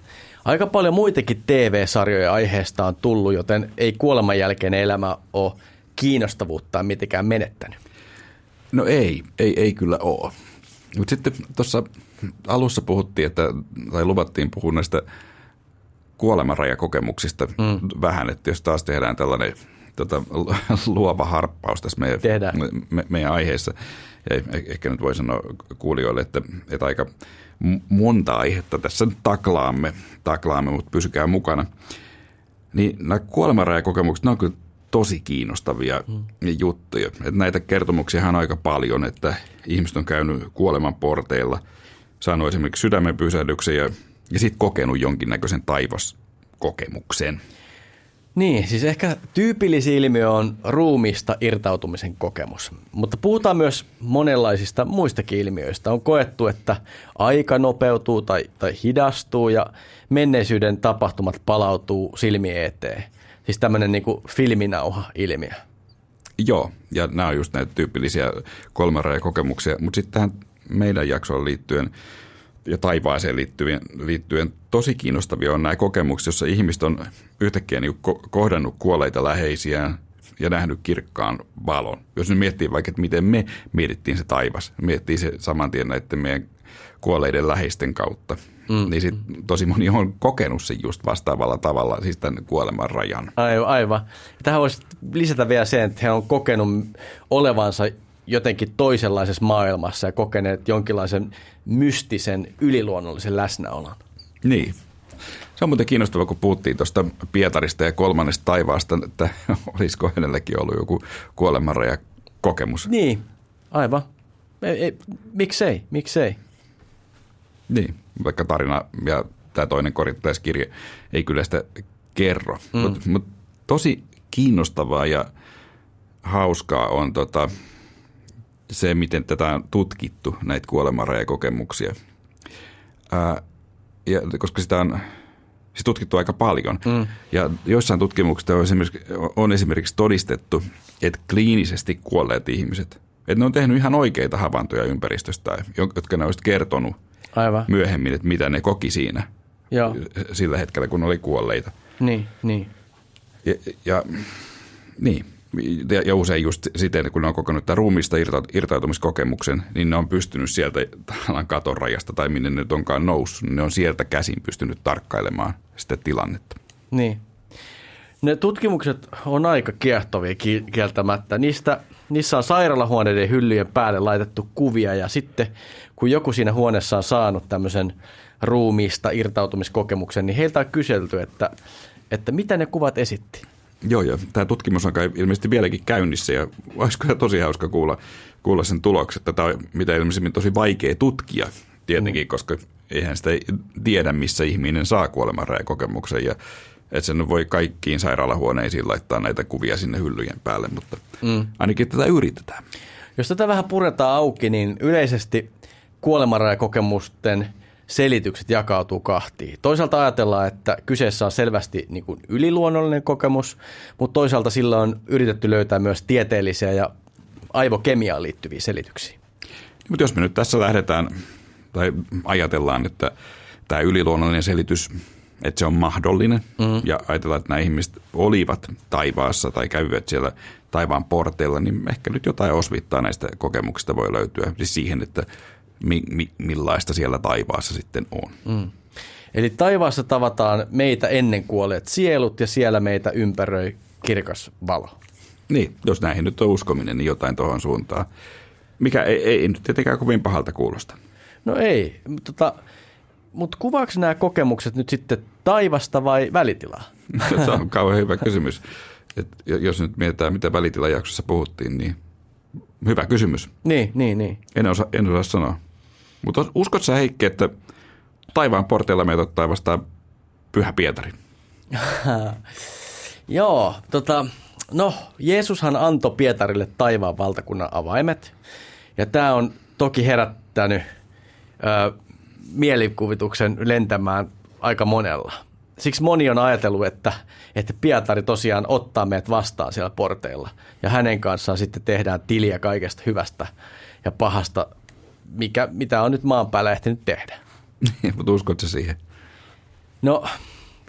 [SPEAKER 2] aika paljon muitakin TV-sarjoja aiheesta on tullut, joten ei kuoleman jälkeen elämä ole kiinnostavuuttaan mitenkään menettänyt.
[SPEAKER 1] No ei, ei, ei kyllä ole. Mutta sitten tuossa alussa puhuttiin, että, tai luvattiin puhua näistä kuolemanrajakokemuksista mm. vähän, että jos taas tehdään tällainen tota, <laughs> luova harppaus tässä meidän, me, meidän aiheessa, ja ehkä nyt voi sanoa kuulijoille, että, että aika monta aihetta tässä nyt taklaamme, taklaamme mutta pysykää mukana. Niin nämä kuolemanrajakokemukset, ne on kyllä tosi kiinnostavia hmm. juttuja. Et näitä kertomuksia on aika paljon, että ihmiset on käynyt kuoleman porteilla, saanut esimerkiksi sydämen pysähdyksen ja, ja sitten kokenut jonkinnäköisen taivaskokemuksen.
[SPEAKER 2] Niin, siis ehkä tyypillisin ilmiö on ruumista irtautumisen kokemus. Mutta puhutaan myös monenlaisista muistakin ilmiöistä. On koettu, että aika nopeutuu tai, tai hidastuu ja menneisyyden tapahtumat palautuu silmien eteen. Siis tämmöinen niin filminauha-ilmiö.
[SPEAKER 1] Joo, ja nämä on just näitä tyypillisiä kolmarajakokemuksia. Mutta sitten tähän meidän jaksoon liittyen ja taivaaseen liittyen, liittyen tosi kiinnostavia on nämä kokemukset, joissa ihmiset on yhtäkkiä niin kohdannut kuolleita läheisiään ja nähnyt kirkkaan valon. Jos nyt miettii vaikka, että miten me mietittiin se taivas, miettii se saman tien näiden meidän kuolleiden läheisten kautta – mm. niin sit tosi moni on kokenut sen just vastaavalla tavalla, siis tämän kuoleman rajan.
[SPEAKER 2] Aivan. aivan. Tähän voisi lisätä vielä sen, että he on kokenut olevansa jotenkin toisenlaisessa maailmassa ja kokeneet jonkinlaisen mystisen yliluonnollisen läsnäolon.
[SPEAKER 1] Niin. Se on muuten kiinnostavaa, kun puhuttiin tuosta Pietarista ja kolmannesta taivaasta, että <laughs> olisiko hänelläkin ollut joku kuolemanraja kokemus.
[SPEAKER 2] Niin, aivan. Ei, ei, miksei, miksei.
[SPEAKER 1] Niin vaikka tarina ja tämä toinen korittaiskirje ei kyllä sitä kerro. Mm. Mutta mut tosi kiinnostavaa ja hauskaa on tota, se, miten tätä on tutkittu, näitä kuolemanrajakokemuksia. Ää, ja, koska sitä on siis tutkittu aika paljon. Mm. Ja joissain tutkimuksissa on esimerkiksi, on esimerkiksi todistettu, että kliinisesti kuolleet ihmiset, että ne on tehnyt ihan oikeita havaintoja ympäristöstä, jotka ne olisi kertonut – Aivan. myöhemmin, että mitä ne koki siinä Joo. sillä hetkellä, kun oli kuolleita.
[SPEAKER 2] Niin, niin.
[SPEAKER 1] Ja, ja niin. Ja, usein just siten, kun ne on kokenut tämän ruumista irtautumiskokemuksen, niin ne on pystynyt sieltä katon rajasta tai minne ne nyt onkaan noussut, niin ne on sieltä käsin pystynyt tarkkailemaan sitä tilannetta.
[SPEAKER 2] Niin. Ne tutkimukset on aika kiehtovia kieltämättä. Niistä, niissä on sairaalahuoneiden hyllyjen päälle laitettu kuvia ja sitten kun joku siinä huoneessa on saanut tämmöisen ruumiista irtautumiskokemuksen, niin heiltä on kyselty, että, että mitä ne kuvat esitti.
[SPEAKER 1] Joo, ja tämä tutkimus on kai ilmeisesti vieläkin käynnissä, ja olisiko tosi hauska kuulla, kuulla sen tulokset. Tätä on mitä ilmeisesti tosi vaikea tutkia tietenkin, mm. koska eihän sitä tiedä, missä ihminen saa kuolemanrajakokemuksen, ja että sen voi kaikkiin sairaalahuoneisiin laittaa näitä kuvia sinne hyllyjen päälle, mutta mm. ainakin tätä yritetään.
[SPEAKER 2] Jos tätä vähän puretaan auki, niin yleisesti kuolemanrajakokemusten selitykset jakautuu kahtiin. Toisaalta ajatellaan, että kyseessä on selvästi niin kuin yliluonnollinen kokemus, mutta toisaalta sillä on yritetty löytää myös tieteellisiä ja aivokemiaan liittyviä selityksiä.
[SPEAKER 1] Mutta jos me nyt tässä lähdetään tai ajatellaan, että tämä yliluonnollinen selitys, että se on mahdollinen mm. ja ajatellaan, että nämä ihmiset olivat taivaassa tai kävivät siellä taivaan porteilla, niin ehkä nyt jotain osvittaa näistä kokemuksista voi löytyä. Siis siihen, että mi, mi, millaista siellä taivaassa sitten on. Mm.
[SPEAKER 2] Eli taivaassa tavataan meitä ennen kuolleet sielut ja siellä meitä ympäröi kirkas valo.
[SPEAKER 1] Niin, jos näihin nyt on uskominen, niin jotain tuohon suuntaan. Mikä ei, ei nyt tietenkään kovin pahalta kuulosta.
[SPEAKER 2] No ei, mutta tota, mut kuvaako nämä kokemukset nyt sitten taivasta vai välitilaa? <laughs>
[SPEAKER 1] Se on kauhean hyvä kysymys. Et jos nyt mietitään, mitä välitilajaksossa puhuttiin, niin hyvä kysymys.
[SPEAKER 2] Niin, niin, niin.
[SPEAKER 1] En osaa, en osaa sanoa. Mutta uskot sä Heikki, että taivaan porteilla meitä ottaa vastaan Pyhä Pietari? <laughs>
[SPEAKER 2] Joo, tota, no Jeesushan antoi Pietarille taivaan valtakunnan avaimet. Ja tämä on toki herättänyt ö, mielikuvituksen lentämään aika monella. Siksi moni on ajatellut, että, että Pietari tosiaan ottaa meidät vastaan siellä porteilla. Ja hänen kanssaan sitten tehdään tiliä kaikesta hyvästä ja pahasta, mikä, mitä on nyt maan päällä ehtinyt tehdä. <laughs>
[SPEAKER 1] Mutta uskotko siihen?
[SPEAKER 2] No,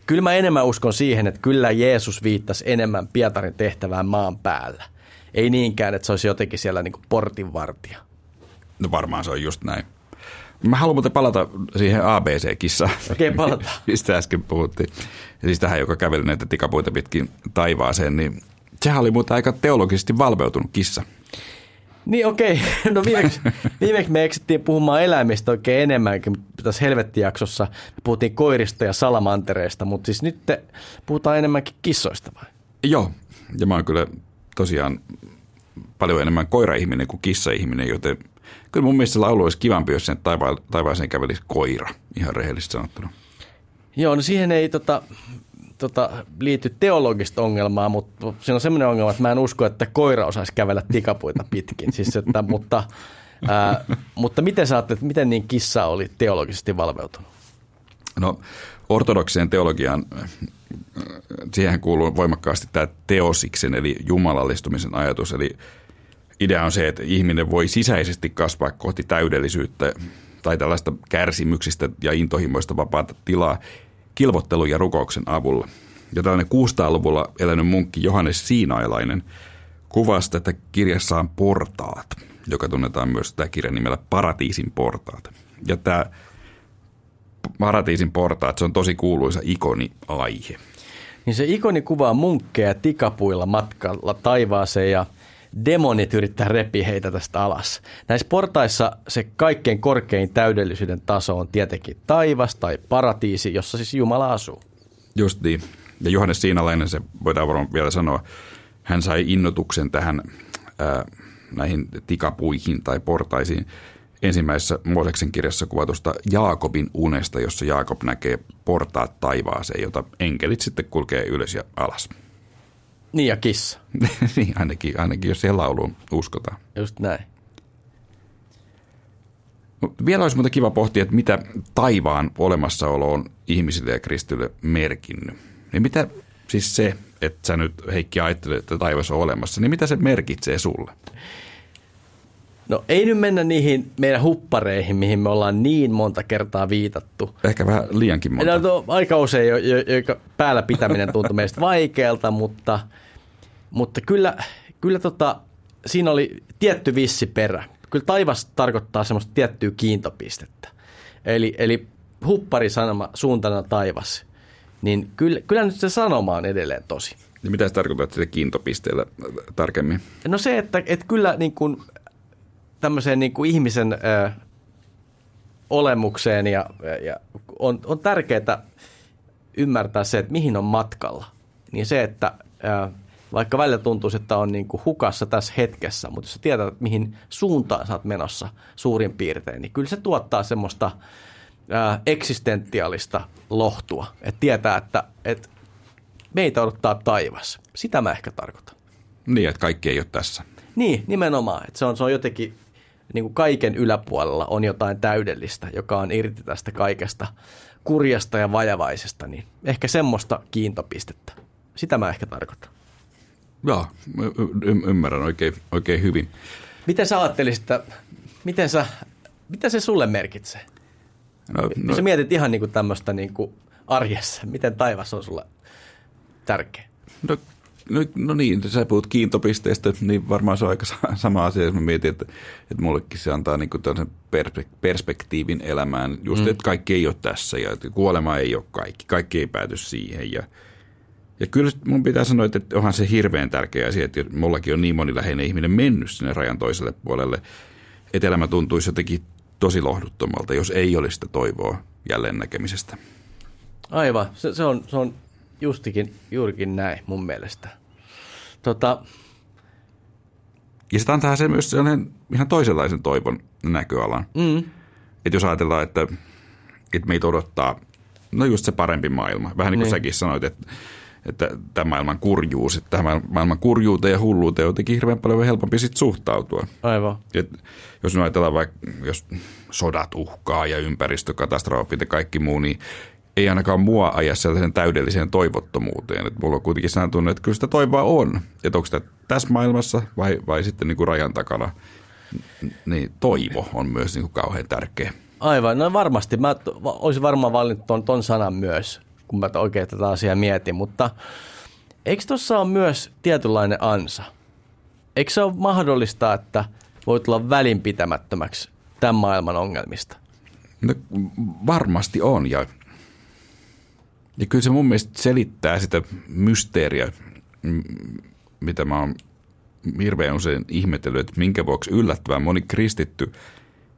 [SPEAKER 2] kyllä mä enemmän uskon siihen, että kyllä Jeesus viittasi enemmän Pietarin tehtävään maan päällä. Ei niinkään, että se olisi jotenkin siellä niin portinvartija.
[SPEAKER 1] No varmaan se on just näin. Mä haluan muuten palata siihen ABC-kissaan.
[SPEAKER 2] Okei, okay, palata. <laughs>
[SPEAKER 1] mistä äsken puhuttiin. Siis tähän, joka käveli näitä tikapuita pitkin taivaaseen, niin sehän oli muuten aika teologisesti valveutunut kissa.
[SPEAKER 2] Niin okei, okay. <laughs> no viimeksi, <laughs> viimeksi me eksittiin puhumaan eläimistä oikein enemmänkin tässä Helvetti-jaksossa. Me puhuttiin koirista ja salamantereista, mutta siis nyt te puhutaan enemmänkin kissoista vai?
[SPEAKER 1] Joo, ja mä oon kyllä tosiaan paljon enemmän koira-ihminen kuin kissa-ihminen, joten kyllä mun mielestä laulu olisi kivampi, jos sen taiva- taivaaseen kävelisi koira, ihan rehellisesti sanottuna.
[SPEAKER 2] Joo, no siihen ei tota, tota, liity teologista ongelmaa, mutta siinä on semmoinen ongelma, että mä en usko, että koira osaisi kävellä tikapuita pitkin. Siis, että, mutta, ää, mutta miten sä että miten niin kissa oli teologisesti valveutunut?
[SPEAKER 1] No ortodokseen teologiaan, siihen kuuluu voimakkaasti tämä teosiksen eli jumalallistumisen ajatus. Eli idea on se, että ihminen voi sisäisesti kasvaa kohti täydellisyyttä tai tällaista kärsimyksistä ja intohimoista vapaata tilaa kilvottelun ja rukouksen avulla. Ja tällainen 600-luvulla elänyt munkki Johannes Siinailainen kuvasi tätä kirjassaan Portaat, joka tunnetaan myös tämä kirjan nimellä Paratiisin portaat. Ja tämä Paratiisin portaat, se on tosi kuuluisa ikoni-aihe.
[SPEAKER 2] Niin se ikoni kuvaa munkkeja tikapuilla matkalla taivaaseen ja demonit yrittää repiä heitä tästä alas. Näissä portaissa se kaikkein korkein täydellisyyden taso on tietenkin taivas tai paratiisi, jossa siis Jumala asuu.
[SPEAKER 1] Just niin. Ja Johannes Siinalainen, se voidaan varmaan vielä sanoa, hän sai innotuksen tähän ää, näihin tikapuihin tai portaisiin ensimmäisessä Mooseksen kirjassa kuvatusta Jaakobin unesta, jossa Jaakob näkee portaat taivaaseen, jota enkelit sitten kulkee ylös ja alas.
[SPEAKER 2] Niin ja kissa. <laughs>
[SPEAKER 1] niin, ainakin, ainakin jos siihen lauluun uskotaan.
[SPEAKER 2] Just näin.
[SPEAKER 1] Vielä olisi muuten kiva pohtia, että mitä taivaan olemassaolo on ihmisille ja kristille merkinnyt. Niin mitä siis se, että sä nyt Heikki ajattelet, että taivas on olemassa, niin mitä se merkitsee sulle?
[SPEAKER 2] No ei nyt mennä niihin meidän huppareihin, mihin me ollaan niin monta kertaa viitattu.
[SPEAKER 1] Ehkä vähän liiankin monta.
[SPEAKER 2] No, aika usein, jo, jo, jo, päällä pitäminen tuntuu meistä vaikealta, mutta, mutta kyllä, kyllä tota, siinä oli tietty vissi perä. Kyllä taivas tarkoittaa semmoista tiettyä kiintopistettä. Eli, eli huppari sanoma suuntana taivas, niin kyllä, kyllä nyt se sanoma on edelleen tosi.
[SPEAKER 1] Ja mitä se tarkoittaa se kiintopisteellä tarkemmin?
[SPEAKER 2] No se, että, että kyllä niin kuin tämmöiseen niin kuin ihmisen ö, olemukseen ja, ja on, on tärkeää ymmärtää se, että mihin on matkalla. Niin se, että ö, vaikka välillä tuntuu, että on niin kuin hukassa tässä hetkessä, mutta jos sä tiedät, että mihin suuntaan sä oot menossa suurin piirtein, niin kyllä se tuottaa semmoista ö, eksistentiaalista lohtua. Että tietää, että, että meitä odottaa taivas. Sitä mä ehkä tarkoitan.
[SPEAKER 1] Niin, että kaikki ei ole tässä.
[SPEAKER 2] Niin, nimenomaan. Että se, on, se on jotenkin niin kuin kaiken yläpuolella on jotain täydellistä, joka on irti tästä kaikesta kurjasta ja vajavaisesta, niin ehkä semmoista kiintopistettä. Sitä mä ehkä tarkoitan.
[SPEAKER 1] Joo, y- ymmärrän oikein, oikein hyvin.
[SPEAKER 2] Miten sä ajattelisit, että miten sä, mitä se sulle merkitsee? No, no, sä mietit ihan niin kuin tämmöistä niin kuin arjessa, miten taivas on sulle tärkeä?
[SPEAKER 1] No No, no niin, sä puhut kiintopisteestä, niin varmaan se on aika sama asia, jos mä mietin, että, että mullekin se antaa niin perspektiivin elämään, just mm. että kaikki ei ole tässä ja että kuolema ei ole kaikki, kaikki ei pääty siihen ja ja kyllä mun pitää sanoa, että onhan se hirveän tärkeä asia, että mullakin on niin moni läheinen ihminen mennyt sinne rajan toiselle puolelle, että elämä tuntuisi jotenkin tosi lohduttomalta, jos ei olisi sitä toivoa jälleen näkemisestä.
[SPEAKER 2] Aivan, se, se, on, se on justikin, juurikin näin mun mielestä. Tota,
[SPEAKER 1] ja sitä antaa se myös sellainen ihan toisenlaisen toivon näköalan. Mm. Että jos ajatellaan, että, että meitä odottaa No just se parempi maailma. Vähän niin kuin niin. säkin sanoit, että, että tämä maailman kurjuus, että tämä maailman kurjuuteen ja hulluuteen on jotenkin hirveän paljon helpompi sit suhtautua.
[SPEAKER 2] Aivan.
[SPEAKER 1] Et jos me ajatellaan vaikka, jos sodat uhkaa ja ympäristökatastrofit ja kaikki muu, niin ei ainakaan mua aja sellaisen täydelliseen toivottomuuteen. Että mulla on kuitenkin sellainen että kyllä sitä toivoa on. Että onko sitä tässä maailmassa vai, vai sitten niin kuin rajan takana. Niin toivo on myös niin kuin kauhean tärkeä.
[SPEAKER 2] Aivan, no varmasti. Mä olisin varmaan valinnut ton, ton sanan myös, kun mä oikein tätä asiaa mietin. Mutta eikö tuossa ole myös tietynlainen ansa? Eikö se ole mahdollista, että voi tulla välinpitämättömäksi tämän maailman ongelmista?
[SPEAKER 1] No, varmasti on ja ja kyllä se mun mielestä selittää sitä mysteeriä, mitä mä oon hirveän usein ihmetellyt, että minkä vuoksi yllättävän moni kristitty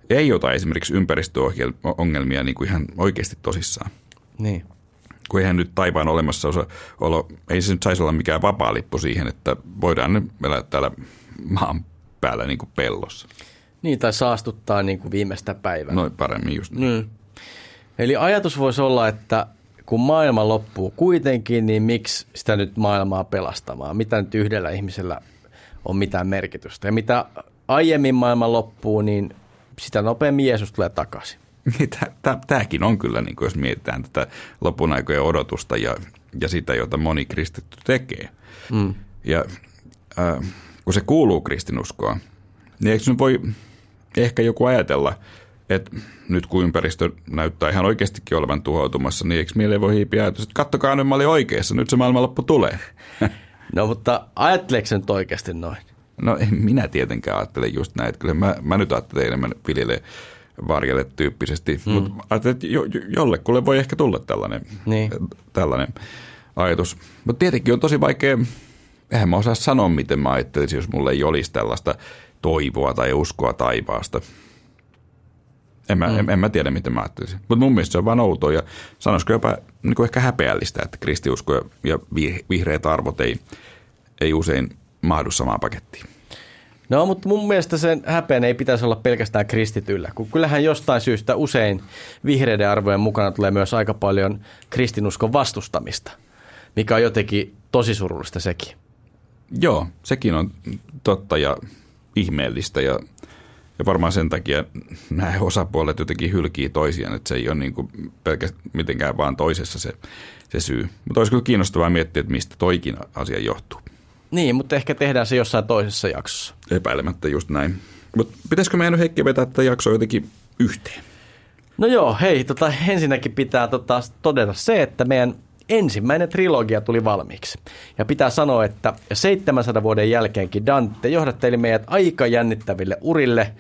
[SPEAKER 1] ei ota esimerkiksi ympäristöongelmia niin kuin ihan oikeasti tosissaan.
[SPEAKER 2] Niin.
[SPEAKER 1] Kun eihän nyt taivaan olemassa olo, ei se nyt saisi olla mikään vapaa lippu siihen, että voidaan nyt elää täällä maan päällä niin kuin pellossa.
[SPEAKER 2] Niin, tai saastuttaa niin kuin viimeistä päivää.
[SPEAKER 1] Noin paremmin just niin.
[SPEAKER 2] Mm. Eli ajatus voisi olla, että kun maailma loppuu kuitenkin, niin miksi sitä nyt maailmaa pelastamaan? Mitä nyt yhdellä ihmisellä on mitään merkitystä? Ja mitä aiemmin maailma loppuu, niin sitä nopeammin Jeesus tulee takaisin. <laughs>
[SPEAKER 1] Niin, Tämäkin on kyllä, niin kuin jos mietitään tätä lopun aikojen odotusta ja, ja sitä, jota moni kristitty tekee. Mm. Ja äh, kun se kuuluu kristinuskoon, niin eikö voi ehkä joku ajatella – että nyt kun ympäristö näyttää ihan oikeastikin olevan tuhoutumassa, niin eikö mieleen voi hiipiä ajatus, että kattokaa nyt mä olin oikeassa, nyt se maailmanloppu tulee. <laughs>
[SPEAKER 2] No mutta ajatteleeko se nyt oikeasti noin?
[SPEAKER 1] No en minä tietenkään ajattele just näin, kyllä mä, mä nyt ajattelen enemmän viljele varjelle tyyppisesti, hmm. mutta ajattelen, että jo, jollekulle voi ehkä tulla tällainen, niin. tällainen ajatus. Mutta tietenkin on tosi vaikea, eihän mä osaa sanoa, miten mä ajattelisin, jos mulle ei olisi tällaista toivoa tai uskoa taivaasta. En mä, mm. en, en mä tiedä, miten mä ajattelisin. Mutta mun mielestä se on vaan outoa ja sanoisiko jopa niin kuin ehkä häpeällistä, että kristiusko ja vihreät arvot ei, ei usein mahdu samaan pakettiin.
[SPEAKER 2] No, mutta mun mielestä sen häpeän ei pitäisi olla pelkästään kristityllä, kun kyllähän jostain syystä usein vihreiden arvojen mukana tulee myös aika paljon kristinuskon vastustamista, mikä on jotenkin tosi surullista sekin.
[SPEAKER 1] Joo, sekin on totta ja ihmeellistä ja ja varmaan sen takia nämä osapuolet jotenkin hylkii toisiaan, että se ei ole niin kuin pelkästään mitenkään vaan toisessa se, se syy. Mutta olisi kyllä kiinnostavaa miettiä, että mistä toikin asia johtuu.
[SPEAKER 2] Niin, mutta ehkä tehdään se jossain toisessa jaksossa.
[SPEAKER 1] Epäilemättä just näin. Mutta pitäisikö meidän Heikki vetää tätä jaksoa jotenkin yhteen?
[SPEAKER 2] No joo, hei, tota, ensinnäkin pitää tota, todeta se, että meidän ensimmäinen trilogia tuli valmiiksi. Ja pitää sanoa, että 700 vuoden jälkeenkin Dante johdatteli meidät aika jännittäville urille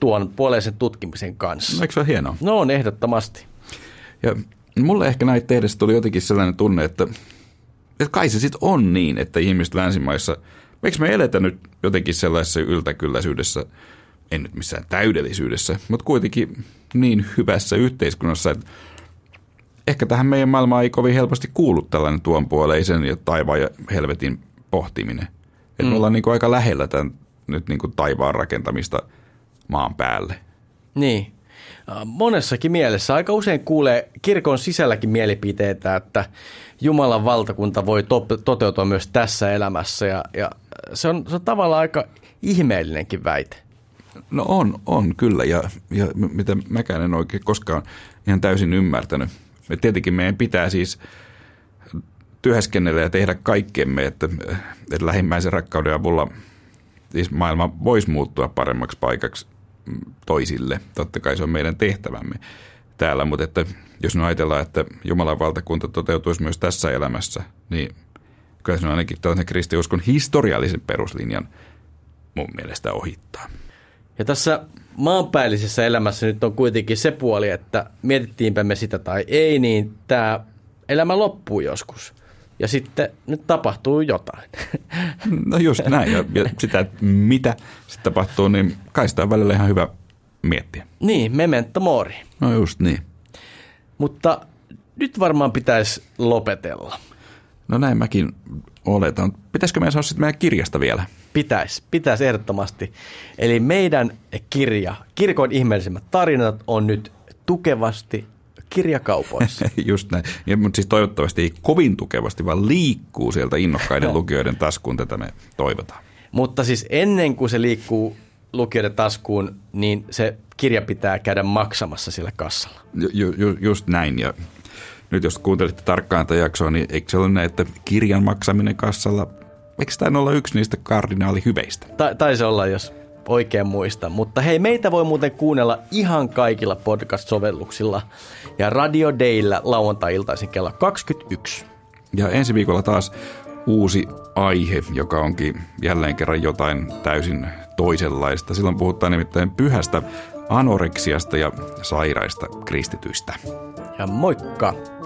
[SPEAKER 2] tuon puoleisen tutkimisen kanssa.
[SPEAKER 1] No, eikö se ole hienoa?
[SPEAKER 2] No on ehdottomasti.
[SPEAKER 1] Ja mulle ehkä näitä tehdessä tuli jotenkin sellainen tunne, että, että kai se sitten on niin, että ihmiset länsimaissa, eikö me eletä nyt jotenkin sellaisessa yltäkylläisyydessä, en nyt missään täydellisyydessä, mutta kuitenkin niin hyvässä yhteiskunnassa, että ehkä tähän meidän maailmaan ei kovin helposti kuulu tällainen tuonpuoleisen ja taivaan ja helvetin pohtiminen. Että mm. me ollaan niin kuin aika lähellä tämän nyt niin kuin taivaan rakentamista maan päälle.
[SPEAKER 2] Niin. Monessakin mielessä aika usein kuulee kirkon sisälläkin mielipiteitä, että Jumalan valtakunta voi to- toteutua myös tässä elämässä ja, ja se, on, se on tavallaan aika ihmeellinenkin väite.
[SPEAKER 1] No on, on kyllä ja, ja mitä mäkään en oikein koskaan ihan täysin ymmärtänyt. Me tietenkin meidän pitää siis työskennellä ja tehdä kaikkemme, että, että lähimmäisen rakkauden avulla siis maailma voisi muuttua paremmaksi paikaksi toisille. Totta kai se on meidän tehtävämme täällä, mutta että jos me ajatellaan, että Jumalan valtakunta toteutuisi myös tässä elämässä, niin kyllä se on ainakin tällaisen kristiuskon historiallisen peruslinjan mun mielestä ohittaa.
[SPEAKER 2] Ja tässä maanpäällisessä elämässä nyt on kuitenkin se puoli, että mietittiinpä me sitä tai ei, niin tämä elämä loppuu joskus. Ja sitten nyt tapahtuu jotain. <laughs>
[SPEAKER 1] No just näin. Ja, sitä, mitä sitten tapahtuu, niin kai sitä on välillä ihan hyvä miettiä.
[SPEAKER 2] Niin, memento mori.
[SPEAKER 1] No just niin.
[SPEAKER 2] Mutta nyt varmaan pitäisi lopetella.
[SPEAKER 1] No näin mäkin oletan. Pitäisikö meidän sanoa sitten meidän kirjasta vielä?
[SPEAKER 2] Pitäisi, pitäisi ehdottomasti. Eli meidän kirja, Kirkon ihmeellisimmät tarinat, on nyt tukevasti kirjakaupoissa. <laughs>
[SPEAKER 1] Just näin. Ja, mutta siis toivottavasti ei kovin tukevasti, vaan liikkuu sieltä innokkaiden <laughs> lukijoiden taskuun. Tätä me toivotaan.
[SPEAKER 2] Mutta siis ennen kuin se liikkuu lukijoiden taskuun, niin se kirja pitää käydä maksamassa sillä kassalla.
[SPEAKER 1] Ju, ju, just näin. Ja nyt jos kuuntelitte tarkkaan tätä jaksoa, niin eikö se ole näin, että kirjan maksaminen kassalla, eikö tämä olla yksi niistä kardinaalihyveistä?
[SPEAKER 2] Ta- taisi olla, jos oikein muista. Mutta hei, meitä voi muuten kuunnella ihan kaikilla podcast-sovelluksilla ja Radio Dayllä lauantai-iltaisin kello 21.
[SPEAKER 1] Ja ensi viikolla taas uusi aihe, joka onkin jälleen kerran jotain täysin toisenlaista. Silloin puhutaan nimittäin pyhästä anoreksiasta ja sairaista kristityistä.
[SPEAKER 2] Ja moikka!